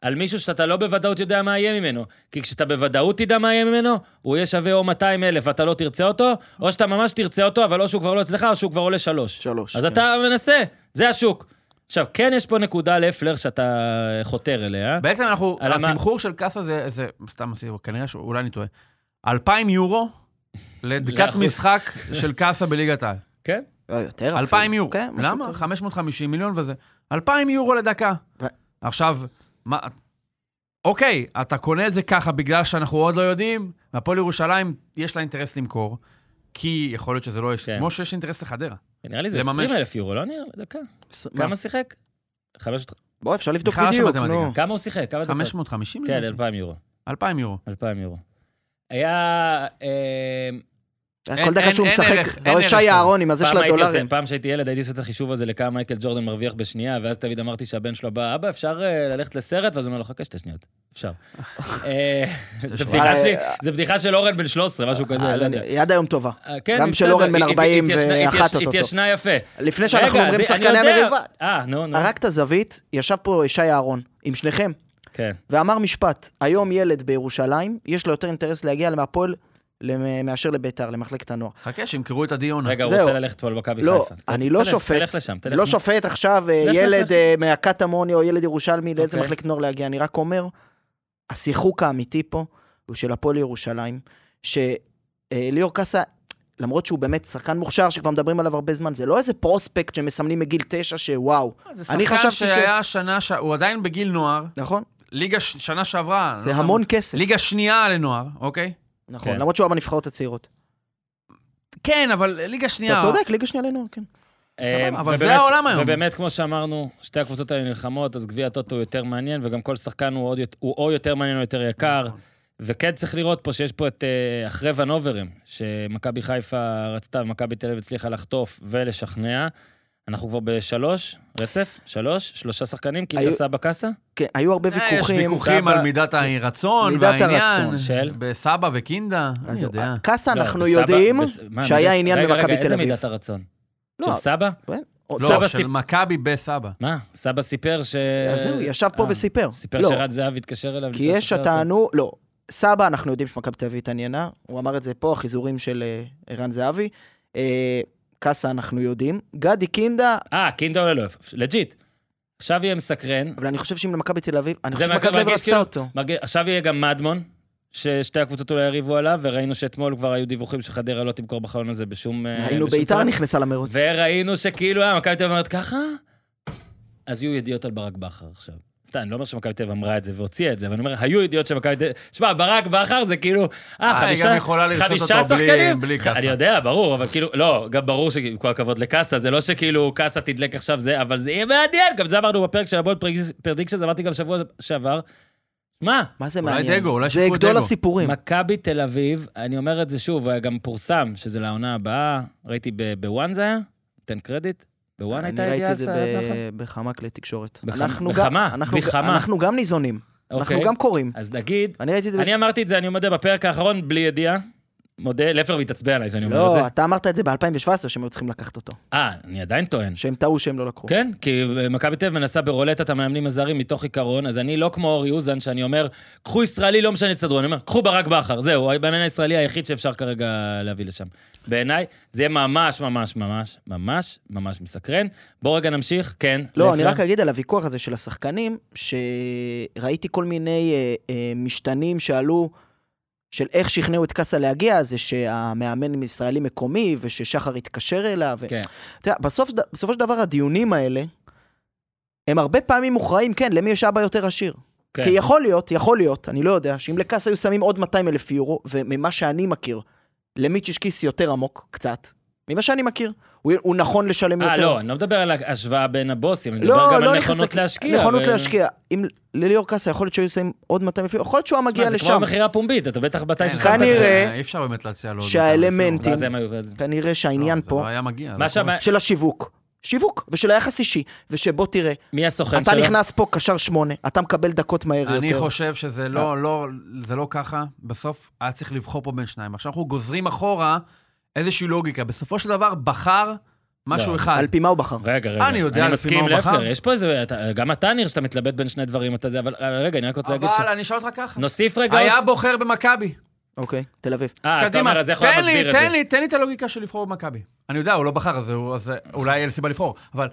על מישהו שאתה לא בוודאות יודע מה יהיה ממנו. כי כשאתה בוודאות תדע מה יהיה ממנו, הוא יהיה שווה או 200 אלף ואתה לא תרצה אותו, או שאתה ממש תרצה אותו, אבל או שהוא כבר לא אצלך, או שהוא כבר עולה שלוש. שלוש. אז כן. אתה מנסה, זה השוק. עכשיו, כן יש פה נקודה לפלר שאתה חותר אליה. בעצם אנחנו, על התמחור של קאסה זה, זה סתם עשיתי, כנראה שאולי אני טועה. 2,000 יורו לדקת. משחק של קאסה בליגת העל. כן? לא, יותר אפילו. 2,000 יורו. כן, למה? כזה. 550 מיליון וזה. 2,000 יורו לדקה. עכשיו, מה... אוקיי, אתה קונה את זה ככה בגלל שאנחנו עוד לא יודעים, והפועל ירושלים יש לה אינטרס למכור, כי יכול להיות שזה לא יש, כן. כמו שיש אינטרס לחדרה. נראה לי זה לממש. 20 אלף יורו, לא נראה? דקה. כמה שיחק? חמש- בוא, אפשר לבדוק בדיוק, נו. כמה הוא שיחק? כמה דקות? 550 כן, מיליון? 2,000 יורו. 2,000 יורו. 2,000 יורו. היה... אה, כל דקה שהוא משחק, אתה רואה שי שם. אהרון עם הזה של הדולרים. פעם שהייתי ילד הייתי עושה את החישוב הזה לכמה מייקל ג'ורדן מרוויח בשנייה, ואז תמיד אמרתי שהבן שלו בא, אבא, אפשר אה, ללכת לסרט? ואז הוא אומר לו, חכה שתי שניות. אפשר. אה, זה בדיחה שלי, זה בדיחה של אורן בן 13, משהו כזה, לא יודע. היא עד היום טובה. אה, כן, גם של אורן בן היא- 40 התיישנה- ואחת התייש- אותו. התיישנה יפה. לפני שאנחנו אומרים זה- שחקני. המריבה, אה, נו, נו. הרגת זווית, ישב פה שי אהרון עם שניכם, כן. ואמר משפט, היום ילד בירושלים, יש לו יותר אינטרס להגיע מהפועל מאשר לביתר, למחלקת הנוער. חכה, שימכרו את עדי יונה. רגע, הוא. רוצה ללכת פה למכבי לא, חיפה. אני לא שופט, תלך לשם, תלך. לא. שופט עכשיו אה, ילד. אה, מהקטמוני או ילד ירושלמי לאיזה אוקיי. מחלקת נוער להגיע, אני רק אומר, השיחוק האמיתי פה הוא של הפועל ירושלים, שליאור קאסה, למרות שהוא באמת שחקן מוכשר שכבר מדברים עליו הרבה זמן, זה לא איזה פרוספקט שמסמנים מגיל תשע שוואו, זה אני שחקן חשבתי ש- שהיה שנה, ש- הוא עדיין בגיל נוער, נכון? ליגה ש- שנה שעברה. זה לא- המון כסף. ליגה שנייה לנוער, אוקיי? נכון, כן. למרות שהוא היה בנבחרות הצעירות. כן, אבל ליגה שנייה... אתה צודק, ליגה שנייה לנוער, כן. אה, אבל זה העולם היום. ובאמת, כמו שאמרנו, שתי הקבוצות האלה נלחמות, אז גביע הטוטו הוא יותר מעניין, וגם כל שחקן הוא, עוד, הוא או יותר מעניין או יותר יקר. נכון. וכן צריך לראות פה שיש פה את אה, אחרי ונוברים, שמכבי חיפה רצתה ומכבי תל אביב הצליחה לחטוף ולשכנע. אנחנו כבר בשלוש, רצף? שלוש? שלושה שחקנים? קינדה היו- סבא קאסה? כן, היו הרבה אה, יש ויכוחים. ויכוחים על מידת הרצון מידת והעניין. הרצון. של? בסבא וקינדה, אני יודע. קאסה לא, אנחנו יודעים שהיה עניין רגע, במכבי רגע, תל איזה אביב. מידת הרצון? לא, של סבא? או- לא, סבא של סיפ- מכבי בסבא. מה? סבא סיפר ש... אז זהו, ישב פה אה, וסיפר. סיפר לא, שרד זהב התקשר אליו. כי יש. הטענו, לא, סבא, אנחנו יודעים שמכבי תל אביב התעניינה, הוא אמר את זה פה, החיזורים של אה, ערן זהבי. אה, קאסה אנחנו יודעים. גדי קינדה, אה, קינדה עולה לו, לג'יט. עכשיו יהיה מסקרן. אבל אני חושב שאם למכבי תל אביב, אני חושב שמכבי תל אביב רצתה כאילו- אותו. מרגיש- עכשיו יהיה גם מדמון, ששתי הקבוצות אולי יריבו עליו, וראינו שאתמול כבר היו דיווחים שחדרה לא תמכור בחלון הזה בשום... אה, היינו בשום ביתר. נכנסה למרוץ. וראינו שכאילו, אה, מכבי תל אביב אומרת ככה, אז יהיו ידיעות על ברק בכר עכשיו. סתם, אני לא אומר שמכבי תל אביב אמרה את זה והוציאה את זה, אבל אני אומר, היו ידיעות שמכבי תל אביב... שמע, ברק בכר זה כאילו, אה, אה, היא חמישה, גם יכולה לרצות חמישה אותו בלי- שחקנים? בלי ח- קאסה. אני יודע, ברור, אבל כאילו, לא, גם ברור שעם כל הכבוד לקאסה, זה לא שכאילו קאסה תדלק עכשיו זה, אבל זה יהיה מעניין, גם זה אמרנו בפרק של ה bold prediction, אמרתי גם שבוע שעבר. מה? מה זה אולי מעניין? דגו, אולי זה שיקרו גדול דגו. הסיפורים. מכבי תל אביב, אני אומר את זה שוב, גם פורסם שזה לעונה הבאה, ראיתי ב- בוואן זה היה? תן קרדיט. בוואן אני הייתה ראיתי ידיעה את זה על זה? ב- בכמה כלי תקשורת. בכמה- גם- בכמה? אנחנו- גם ניזונים. אנחנו. גם קוראים. אז נגיד, אני ראיתי את זה... אני אמרתי את זה, אני מודה, בפרק האחרון, בלי ידיעה. מודה, לפלר מתעצבן עליי שאני אומר את זה. לא, אתה אמרת את זה ב-2017 שהם היו צריכים לקחת אותו. אה, אני עדיין טוען. שהם טעו שהם לא לקחו. כן, כי מכבי תל מנסה ברולטת המאמנים הזרים מתוך עיקרון, אז אני לא כמו אורי אוזן, שאני אומר, קחו ישראלי, לא משנה, תסתדרו, אני אומר, קחו ברק בכר, זהו, המאמן הישראלי היחיד שאפשר כרגע להביא לשם. בעיניי, זה יהיה ממש, ממש, ממש, ממש, ממש מסקרן. בואו רגע נמשיך, כן. לא, אני לפלר. רק אגיד על הוויכוח הזה של השחקנים, שראיתי כל מיני אה, אה, משתנים שעלו, של איך שכנעו את קאסה להגיע, זה שהמאמן ישראלי מקומי, וששחר התקשר אליו. כן. אתה יודע, בסוף, בסופו של דבר הדיונים האלה, הם הרבה פעמים מוכרעים, כן, למי יש אבא יותר עשיר. כן. כי יכול להיות, יכול להיות, אני לא יודע, שאם לקאסה היו שמים עוד 200 אלף יורו, וממה שאני מכיר, למיץ' כיס יותר עמוק, קצת, ממה שאני מכיר, הוא, הוא נכון לשלם יותר. אה, לא, אני לא מדבר על ההשוואה בין הבוסים, אני מדבר לא, גם לא על נכונות להשקיע. נכונות ו- להשקיע. אם לליאור קאסה יכול להיות שהיו שמים עוד 200 אלף, יכול להיות שהוא היה מגיע מה, זה לשם. כבר מכירה פומבית, אתה בטח מתי כן, ששמת... כנראה אי אפשר באמת להציע לו... שהאלמנטים- כנראה שהעניין לא, זה פה, לא היה מגיע. לא. קורה. של השיווק. שיווק, ושל היחס אישי, ושבוא תראה, מי הסוכן אתה שלו? נכנס פה קשר שמונה, אתה מקבל דקות מהר יותר. אני חושב שזה אה. לא, לא, זה לא ככה. בסוף היה צריך לבחור פה בין שניים. עכשיו אנחנו גוזרים אחורה איזושהי לוגיקה. בסופו של דבר בחר משהו לא, אחד. על פי מה הוא בחר? רגע, רגע. אני יודע אני לפי מסכים מה הוא בחר. יש פה איזה... אתה- גם אתה נראה שאתה מתלבט בין שני דברים, אתה זה, אבל אה, רגע, אני רק רוצה להגיד ש... אבל אני אשאל אותך ככה. נוסיף רגע... היה עוד- בוחר במכבי. אוקיי, תל אביב. אה, אז אתה אומר, אז איך הוא היה תן לי, מסביר את זה? תן לי, תן לי את הלוגיקה של לבחור במכבי. אני יודע, הוא לא בחר, אז הוא- אז אולי אין סיבה לבחור. אבל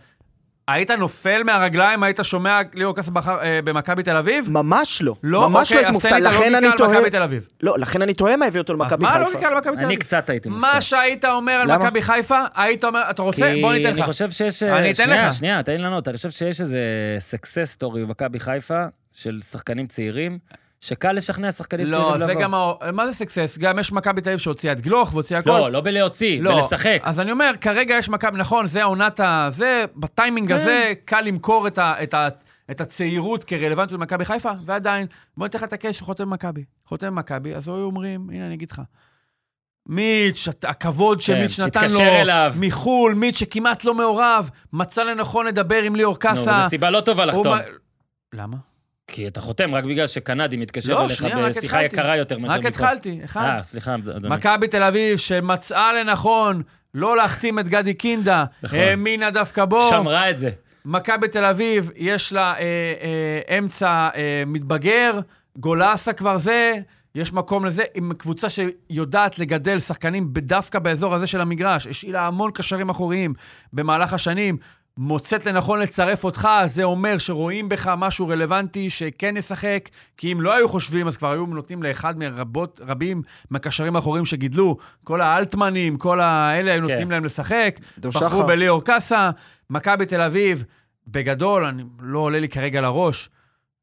היית נופל מהרגליים, היית שומע ליאור קאסה בחר אה, במכבי תל אביב? ממש לא. לא, ממש לא אוקיי, הייתי אז מופתע, תן לי את לכן אני הלוגיקה על תוהה... מכבי תל אביב. לא, לכן אני תוהה מה הביא אותו אז למכבי מה חיפה. הלוגיקה על מכבי תל אני אביב? קצת הייתי מופתע. מה שהיית אומר על למה? מכבי חיפה, היית אומר, אתה רוצה? בוא ניתן אני לך. חושב שיש... אני אתן שנייה, לך. שנייה, תן לי לענות. אני חושב שיש איזה success story במכבי חיפה של שחקנים צעירים, שקל לשכנע שחקנים צעירים לא, לבוא. זה גם, מה זה סקסס? גם יש מכבי תל אביב שהוציאה את גלוך והוציאה הכל. לא, לא בלהוציא, בלשחק. אז אני אומר, כרגע יש מכבי, נכון, זה העונת ה... זה, בטיימינג כן. הזה, קל למכור את, ה, את, ה, את הצעירות כרלוונטיות למכבי חיפה, ועדיין, בוא ניתן לך את הקש, חותם במכבי. חותם במכבי, אז היו אומרים, הנה, אני אגיד לך. מיץ', הכבוד שמיץ' כן, נתן לו, אליו. מחו"ל, מיץ' שכמעט לא מעורב, מצא לנכון לדבר עם ליאור נו, קאסה. זו סיבה לא טובה הוא לחתום. מה- למה? כי אתה חותם רק בגלל שקנדי מתקשר לא, אליך בשיחה. יקרה יותר מאשר רק התחלתי, אחד. אה, סליחה, אדוני. מכבי תל אביב, שמצאה לנכון לא להחתים את גדי קינדה, נכון. האמינה דווקא בו. שמרה את זה. מכבי תל אביב, יש לה אה, אה, אמצע אה, מתבגר, גולסה כבר זה, יש מקום לזה, עם קבוצה שיודעת לגדל שחקנים דווקא באזור הזה של המגרש, השאילה המון קשרים אחוריים במהלך השנים, מוצאת לנכון לצרף אותך, זה אומר שרואים בך משהו רלוונטי שכן ישחק, כי אם לא היו חושבים, אז כבר היו נותנים לאחד מרבות, רבים מהקשרים האחוריים שגידלו, כל האלטמנים, כל האלה, היו כן. נותנים להם לשחק, בחרו. בליאור קאסה, מכבי תל אביב, בגדול, אני, לא עולה לי כרגע לראש,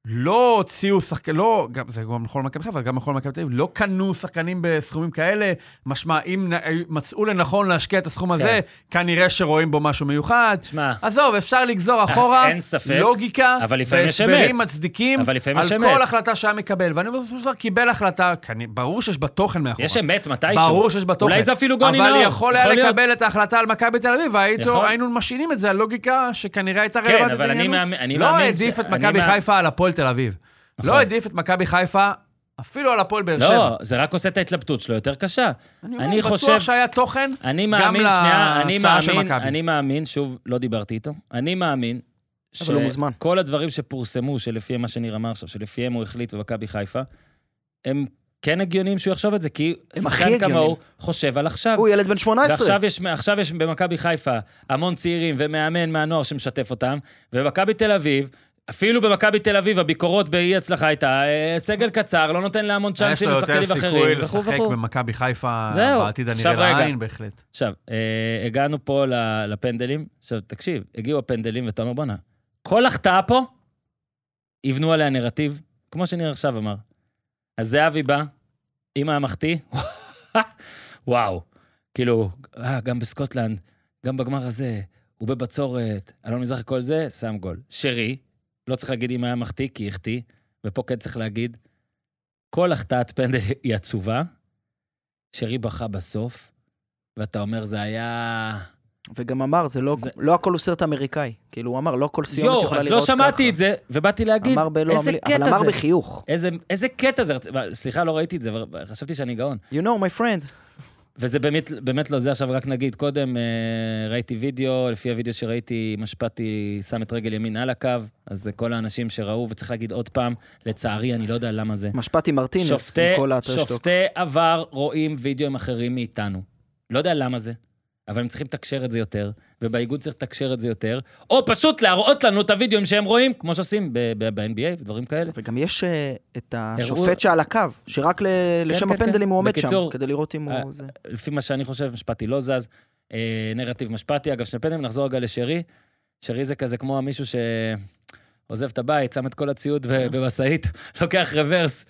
לא הוציאו שחקנים, לא, גם, זה גם נכון למכבי חיפה, אבל גם נכון למכבי תל אביב, לא קנו שחקנים בסכומים כאלה. משמע, אם נ- מצאו לנכון להשקיע את הסכום הזה, כנראה שרואים בו משהו מיוחד. שמע, עזוב, אפשר לגזור אחורה, אין ספק, לוגיקה, אבל לפעמים יש והסברים אמת. מצדיקים אבל לפעמים על יש כל אמת. החלטה שהיה מקבל. ואני בסופו של דבר קיבל החלטה, כני- ברור שיש בה תוכן מאחורה. יש אמת מתישהו. ברור שיש בה תוכן. אולי זה אפילו גוני אבל נאור. יכול היה להיות. לקבל את ההחלטה על מכבי תל אביב, והייתו- יכול. היינו משעינים את זה על לוגיקה שכנראה הייתה כן, אבל אני לעניינו. מאמין- אני לא מאמין העדיף ש- את אני מכבי מאמין- חיפה על הפועל תל אביב. נכון. לא העדיף את מכבי חיפה אפילו על הפועל באר שבע. לא, זה רק עושה את ההתלבטות שלו יותר קשה. אני חושב... בטוח שהיה תוכן אני גם מאמין, שנייה, אני להצעה של מאמין, מכבי. אני מאמין, שוב, לא דיברתי איתו, אני מאמין אבל הוא מוזמן. שכל הדברים שפורסמו, שלפי מה שניר אמר עכשיו, שלפיהם הוא החליט במכבי חיפה, הם כן הגיוניים שהוא יחשוב את זה, כי שחקן כמוהו. חושב על עכשיו. הוא ילד בן 18. ועכשיו יש, עכשיו יש במכבי חיפה המון צעירים ומאמן מהנוער שמשתף אותם, ובמכבי תל אביב, אפילו במכבי תל אביב הביקורות באי הצלחה הייתה, אה, סגל קצר, לא נותן להמון יש צ'אנסים לו יותר לשחקנים סיכוי אחרים, וכו' לשחק. במכבי חיפה זהו. בעתיד הנראה. לעין, בהחלט. עכשיו, אה, הגענו פה לפנדלים. עכשיו, תקשיב, הגיעו הפנדלים, ואתה אומר, בואנה, כל החטאה פה, יבנו עליה נרטיב, כמו שניר עכשיו אמר. אז זהבי בא, עם המחטיא, וואו. כאילו, אה, גם בסקוטלנד, גם בגמר הזה, הוא בבצורת, אלון מזרחי, כל זה, שם גול. שרי, לא צריך להגיד אם היה מחטיא, כי החטיא, ופה כן צריך להגיד, כל החטאת פנדל היא עצובה, שרי בכה בסוף, ואתה אומר, זה היה... וגם אמר, זה לא, זה- לא הכל הוא סרט אמריקאי. כאילו, הוא אמר, לא כל סיומת יואו, יכולה אז לראות לא ככה. שמעתי את זה, ובאתי להגיד, אמר בלא איזה אבל קטע אמר זה. בחיוך. איזה, איזה קטע זה, סליחה, לא ראיתי את זה, אבל חשבתי שאני גאון. You know, my friend. וזה באמת, באמת לא זה, עכשיו רק נגיד, קודם אה, ראיתי וידאו, לפי הוידאו שראיתי, משפטי שם את רגל ימין על הקו, אז זה כל האנשים שראו, וצריך להגיד עוד פעם, לצערי, אני לא יודע למה זה. משפטי מרטינס, שופטי, עם כל הטרשטוק. שופטי עבר רואים וידאוים אחרים מאיתנו. לא יודע למה זה, אבל הם צריכים לתקשר את זה יותר, ובאיגוד צריך לתקשר את זה יותר, או פשוט להראות לנו את הוידאוים שהם רואים, כמו שעושים ב-NBA ודברים כאלה. וגם יש אה, את השופט שעל הקו, שרק ל- לשם כן, הפנדלים כן. הוא עומד שם, כדי לראות אם אה, הוא... זה. לפי מה שאני חושב, משפטי לא זז. אה, נרטיב משפטי, אגב, שני פנדלים, נחזור רגע לשרי. שרי זה כזה כמו מישהו שעוזב את הבית, שם את כל הציוד במשאית, לוקח רוורס,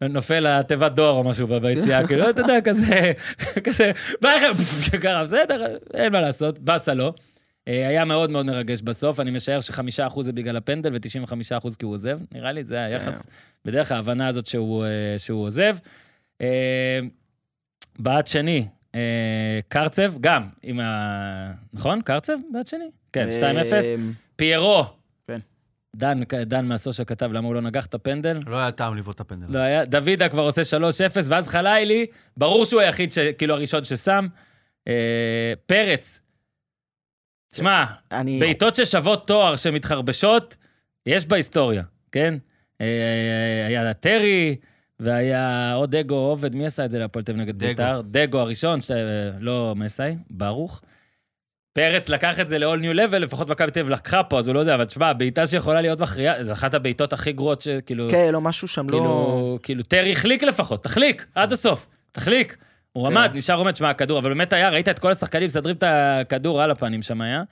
נופל לתיבת דואר או משהו ביציאה, כאילו, אתה יודע, כזה, כזה, בא לכם, ככה, בסדר, אין מה לעשות, באסה לו. אה, היה מאוד מאוד מרגש בסוף, אני משער שחמישה אחוז זה בגלל הפנדל ו-95 אחוז כי הוא עוזב, נראה לי, זה היחס, בדרך ההבנה הזאת שהוא, אה, שהוא עוזב. אה, בעד שני, קרצב, גם עם ה... נכון? קרצב? בעד שני? כן, 2-0. אה, פיירו. דן, דן מהסושיאל כתב למה הוא לא נגח את הפנדל. לא היה טעם לבעוט את הפנדל. לא היה, דוידה כבר עושה 3-0, ואז חלילי, ברור שהוא היחיד, ש, כאילו הראשון ששם. אה, פרץ. שמע, אני... בעיטות ששוות תואר שמתחרבשות, יש בהיסטוריה, כן? אה, היה טרי, והיה עוד דגו עובד, מי עשה את זה להפועל תל אביב נגד. בית"ר? דגו הראשון, שת... לא מסאי, ברוך. פרץ לקח את זה ל-all new level, לפחות מכבי תל אביב לקחה פה, אז הוא לא יודע, אבל תשמע, בעיטה שיכולה להיות מכריעה, זו אחת הבעיטות הכי גרועות שכאילו... כן, לא, משהו שם לא... כאילו, כאילו, טרי החליק לפחות, תחליק, עד הסוף, תחליק. הוא כן. עמד, נשאר עומד, שמע, הכדור, אבל באמת היה, ראית את כל השחקנים מסדרים את הכדור על הפנים שם היה.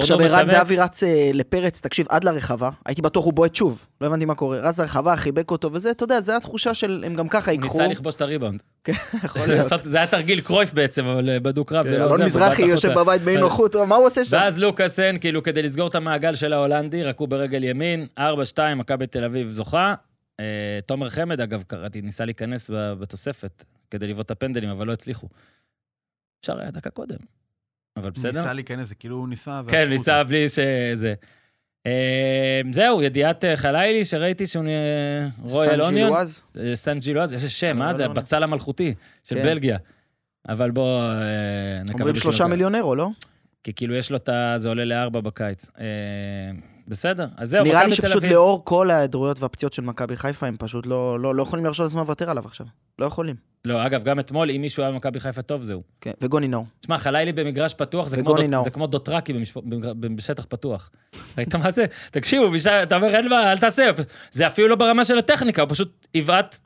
עכשיו ערן זהבי רץ אה, לפרץ, תקשיב, עד לרחבה, הייתי בטוח הוא בועט שוב, לא הבנתי מה קורה. רץ לרחבה, חיבק אותו וזה, אתה יודע, זו התחושה של, הם גם ככה הוא ייקחו. ניסה לכבוש את הריבאונד. יכול להיות. זה היה תרגיל קרויף בעצם, אבל אה, בדו-קרב זה לא אלון זה. מזרחי הוא יושב. בבית באי נוחות, מה הוא עושה שם? ואז לוקאסן, כאילו, כדי לסגור את המעגל של ההולנדי, רקו ברגל ימין, 4-2, מכבי תל אביב זוכה. אה, תומר חמד, אגב, קראתי, ניסה להיכנס בתוספת כדי לבעוט את הפנדלים, אבל לא הצליחו. אפשר היה דקה קודם, אבל בסדר. ניסה להיכנס, זה כאילו הוא ניסה ועצרו כן, אותו. ניסה בלי שזה. אה, זהו, ידיעת אה, חלילי, שראיתי שהוא נהיה רויאל סן אוניון. ג'ילואז? אה, סן ג'ילואז, איזה שם, מה זה? לא, לא. הבצל המלכותי של כן. בלגיה. אבל בוא, אה, נקווה אומרים שלושה. מיליון אירו, לא? כי כאילו יש לו את ה... זה עולה לארבע בקיץ. בסדר, אז זהו, נראה לי מכבי תל שפשוט אביב. לאור כל ההיעדרויות והפציעות של מכבי חיפה, הם פשוט לא לא- לא יכולים להרשות לעצמם לוותר עליו עכשיו. לא יכולים. לא, אגב, גם אתמול, אם מישהו היה במכבי חיפה טוב, זהו. כן, וגוני נאור. תשמע, חלילי במגרש פתוח, זה כמו, דוט. זה כמו דוטרקי במשפ... בשטח פתוח. ראית מה זה? תקשיבו, בשע... אתה אומר, אין מה, אל תעשה. זה אפילו לא ברמה של הטכניקה, הוא פשוט יבעט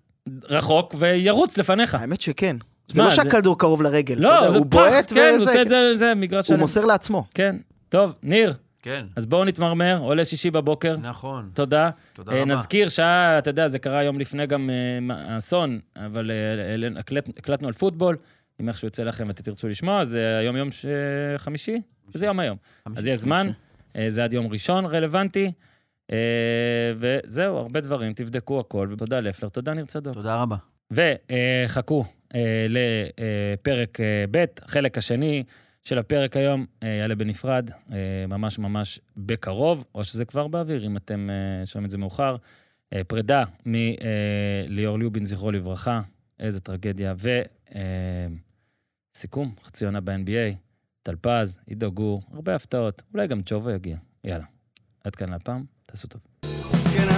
רחוק וירוץ לפניך. האמת שכן. זה לא שהכדור קרוב לרגל. לא, הוא בועט כן, הוא וזה... עושה את זה, זה מגרש הוא. מוסר לעצמו. כן. טוב, ניר, כן, אז בואו נתמרמר, עולה שישי בבוקר. נכון. תודה. תודה אה, רבה. נזכיר שהיה, אתה יודע, זה קרה יום לפני גם אה, האסון, אבל אה, הקלטנו על פוטבול. אם איכשהו יוצא לכם ואתם תרצו לשמוע, זה היום יום ש- חמישי? זה יום היום. אז יש זמן, זה עד יום ראשון רלוונטי. וזהו, הרבה דברים, תבדקו הכל, ותודה לפלר, תודה ניר צדוק. תודה רבה. וחכו לפרק ב', החלק השני של הפרק היום אה, יעלה בנפרד, אה, ממש ממש בקרוב, או שזה כבר באוויר, אם אתם אה, שומעים את זה מאוחר. פרידה מליאור ליובין, זכרו לברכה, איזה טרגדיה. וסיכום, חצי עונה ב-NBA, טלפז, עידו גור, הרבה הפתעות, אולי גם צ'ובו יגיע. יאללה, עד כאן להפעם, תעשו טוב. כן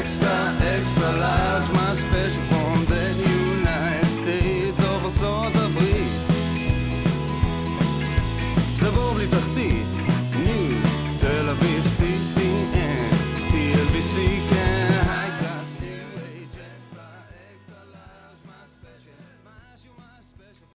אקסטרה לארג', מה